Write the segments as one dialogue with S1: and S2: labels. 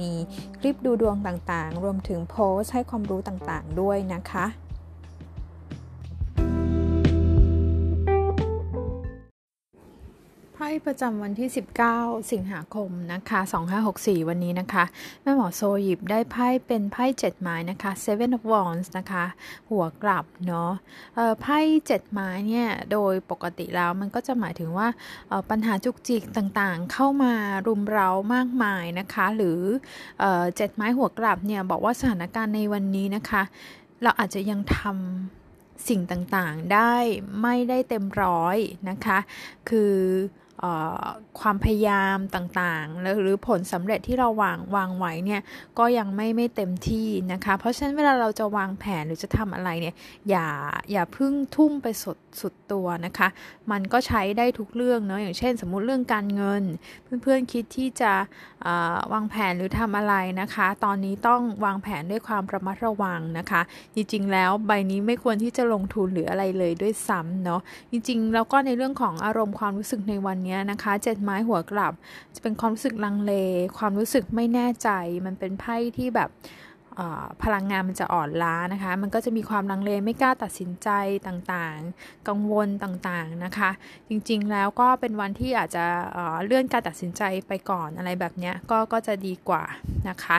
S1: มีคลิปดูดวงต่างๆ รวมถึงโพสให้ความรู้ต่างๆ ด้วยนะคะ ไพ่ประจำวันที่ 19 สิงหาคมนะคะ2564 วันนี้นะคะแม่หมอโซหยิบได้ไพ่เป็นไพ่7ไม้นะคะ Seven of Wands นะคะ หัวกลับเนาะไพ่7ไม้เนี่ยโดยปกติแล้วมันก็จะหมายถึงว่าปัญหาจุกจิกต่างๆ เข้ามารุมเร้ามากมายนะคะ หรือเจ็ดไม้หัวกลับเนี่ยบอกว่าสถานการณ์ในวันนี้นะคะ เราอาจจะยังทำสิ่งต่างๆ ได้ไม่ได้เต็มร้อยนะคะ คือ ความพยายามต่างๆ หรือผลสำเร็จที่เราวางวางไว้เนี่ยก็ยังไม่ไม่เต็มที่นะคะ เพราะฉะนั้นเวลาเราจะวางแผนหรือจะทำอะไรเนี่ยอย่าอย่าพึ่งทุ่มไปสุดสุดตัวนะคะ มันก็ใช้ได้ทุกเรื่องเนาะอย่างเช่น สมมุติเรื่องการเงิน เพื่อนๆคิดที่จะวางแผนหรือทำอะไรนะคะ ตอนนี้ต้องวางแผนด้วยความระมัดระวังนะคะ จริงๆแล้วใบนี้ไม่ควรที่จะลงทุนหรืออะไรเลยด้วยซ้ำเนาะจริงๆ แล้วก็ในเรื่องของอารมณ์ความรู้สึกในวันนี้นะคะเจ็ดไม้หัวกลับ จะเป็นความรู้สึกลังเล ความรู้สึกไม่แน่ใจ มันเป็นไพ่ที่แบบพลังงานมันจะอ่อนล้านะคะ มันก็จะมีความลังเลไม่กล้าตัดสินใจต่างๆ กังวลต่างๆนะคะ จริงๆแล้วก็เป็นวันที่อาจจะเลื่อนการตัดสินใจไปก่อนอะไรแบบนี้ก็ก็จะดีกว่านะคะ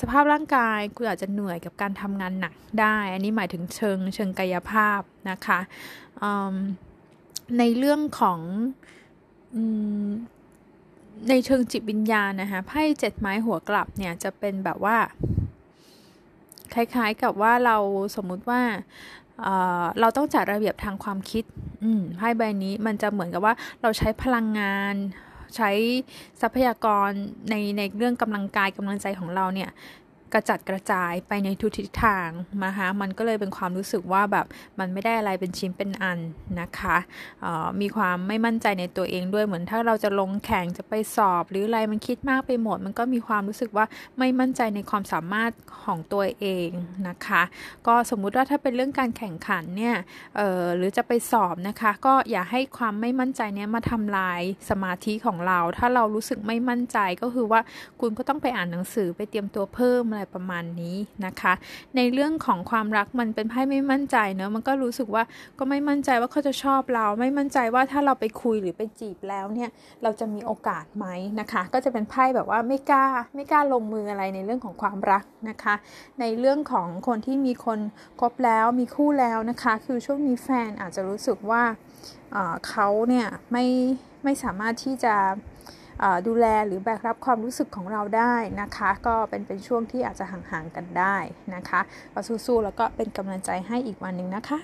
S1: สภาพร่างกายคุณอาจจะเหนื่อยกับการทำงานหนักได้ อันนี้หมายถึงเชิงเชิงกายภาพนะคะในเรื่องของ ในเชิงจิตวิญญาณนะคะไพ่เจ็ดไม้หัวกลับเนี่ยจะเป็นแบบว่า คล้ายๆกับว่าเราสมมุติว่าเเราต้องจัดระเบียบทางความคิดไพ่ใบนี้มันจะเหมือนกับว่าเราใช้พลังงานใช้ทรัพยากรในในเรื่องกำลังกายกำลังใจของเราเนี่ย กระจัดกระจายไปในทุกทิศทางนะคะมันก็เลยเป็นความรู้สึกว่าแบบมันไม่ได้อะไรเป็นชิ้นเป็นอันนะคะมีความไม่มั่นใจในตัวเองด้วยเหมือนถ้าเราจะลงแข่งจะไปสอบ หรืออะไรมันคิดมากไปหมด มันก็มีความรู้สึกว่าไม่มั่นใจในความสามารถของตัวเองนะคะ ก็สมมุติว่าถ้าเป็นเรื่องการแข่งขันเนี่ยหรือจะไปสอบนะคะ ก็อย่าให้ความไม่มั่นใจเนี้ยมาทำลายสมาธิของเรา ถ้าเรารู้สึกไม่มั่นใจก็คือว่าคุณก็ต้องไปอ่านหนังสือไปเตรียมตัวเพิ่มอะไรประมาณนี้นะคะ ในเรื่องของความรักมันเป็นไพ่ไม่มั่นใจเนอะมันก็รู้สึกว่าก็ไม่มั่นใจว่าเขาจะชอบเรา ไม่มั่นใจว่าถ้าเราไปคุยหรือไปจีบแล้วเนี่ยเราจะมีโอกาสไหมนะคะ ก็จะเป็นไพ่แบบว่าไม่กล้าไม่กล้าลงมืออะไรในเรื่องของความรักนะคะ ในเรื่องของคนที่มีคนคบแล้วมีคู่แล้วนะคะ คือช่วงนี้แฟนอาจจะรู้สึกว่าเขาเนี่ยไม่ไม่สามารถที่จะ ดูแลหรือแบกรับความรู้สึกของเราได้นะคะ ก็เป็นเป็นช่วงที่อาจจะห่างๆกันได้นะคะก็สู้ๆแล้วก็เป็นกำลังใจให้อีกวันหนึ่งนะคะ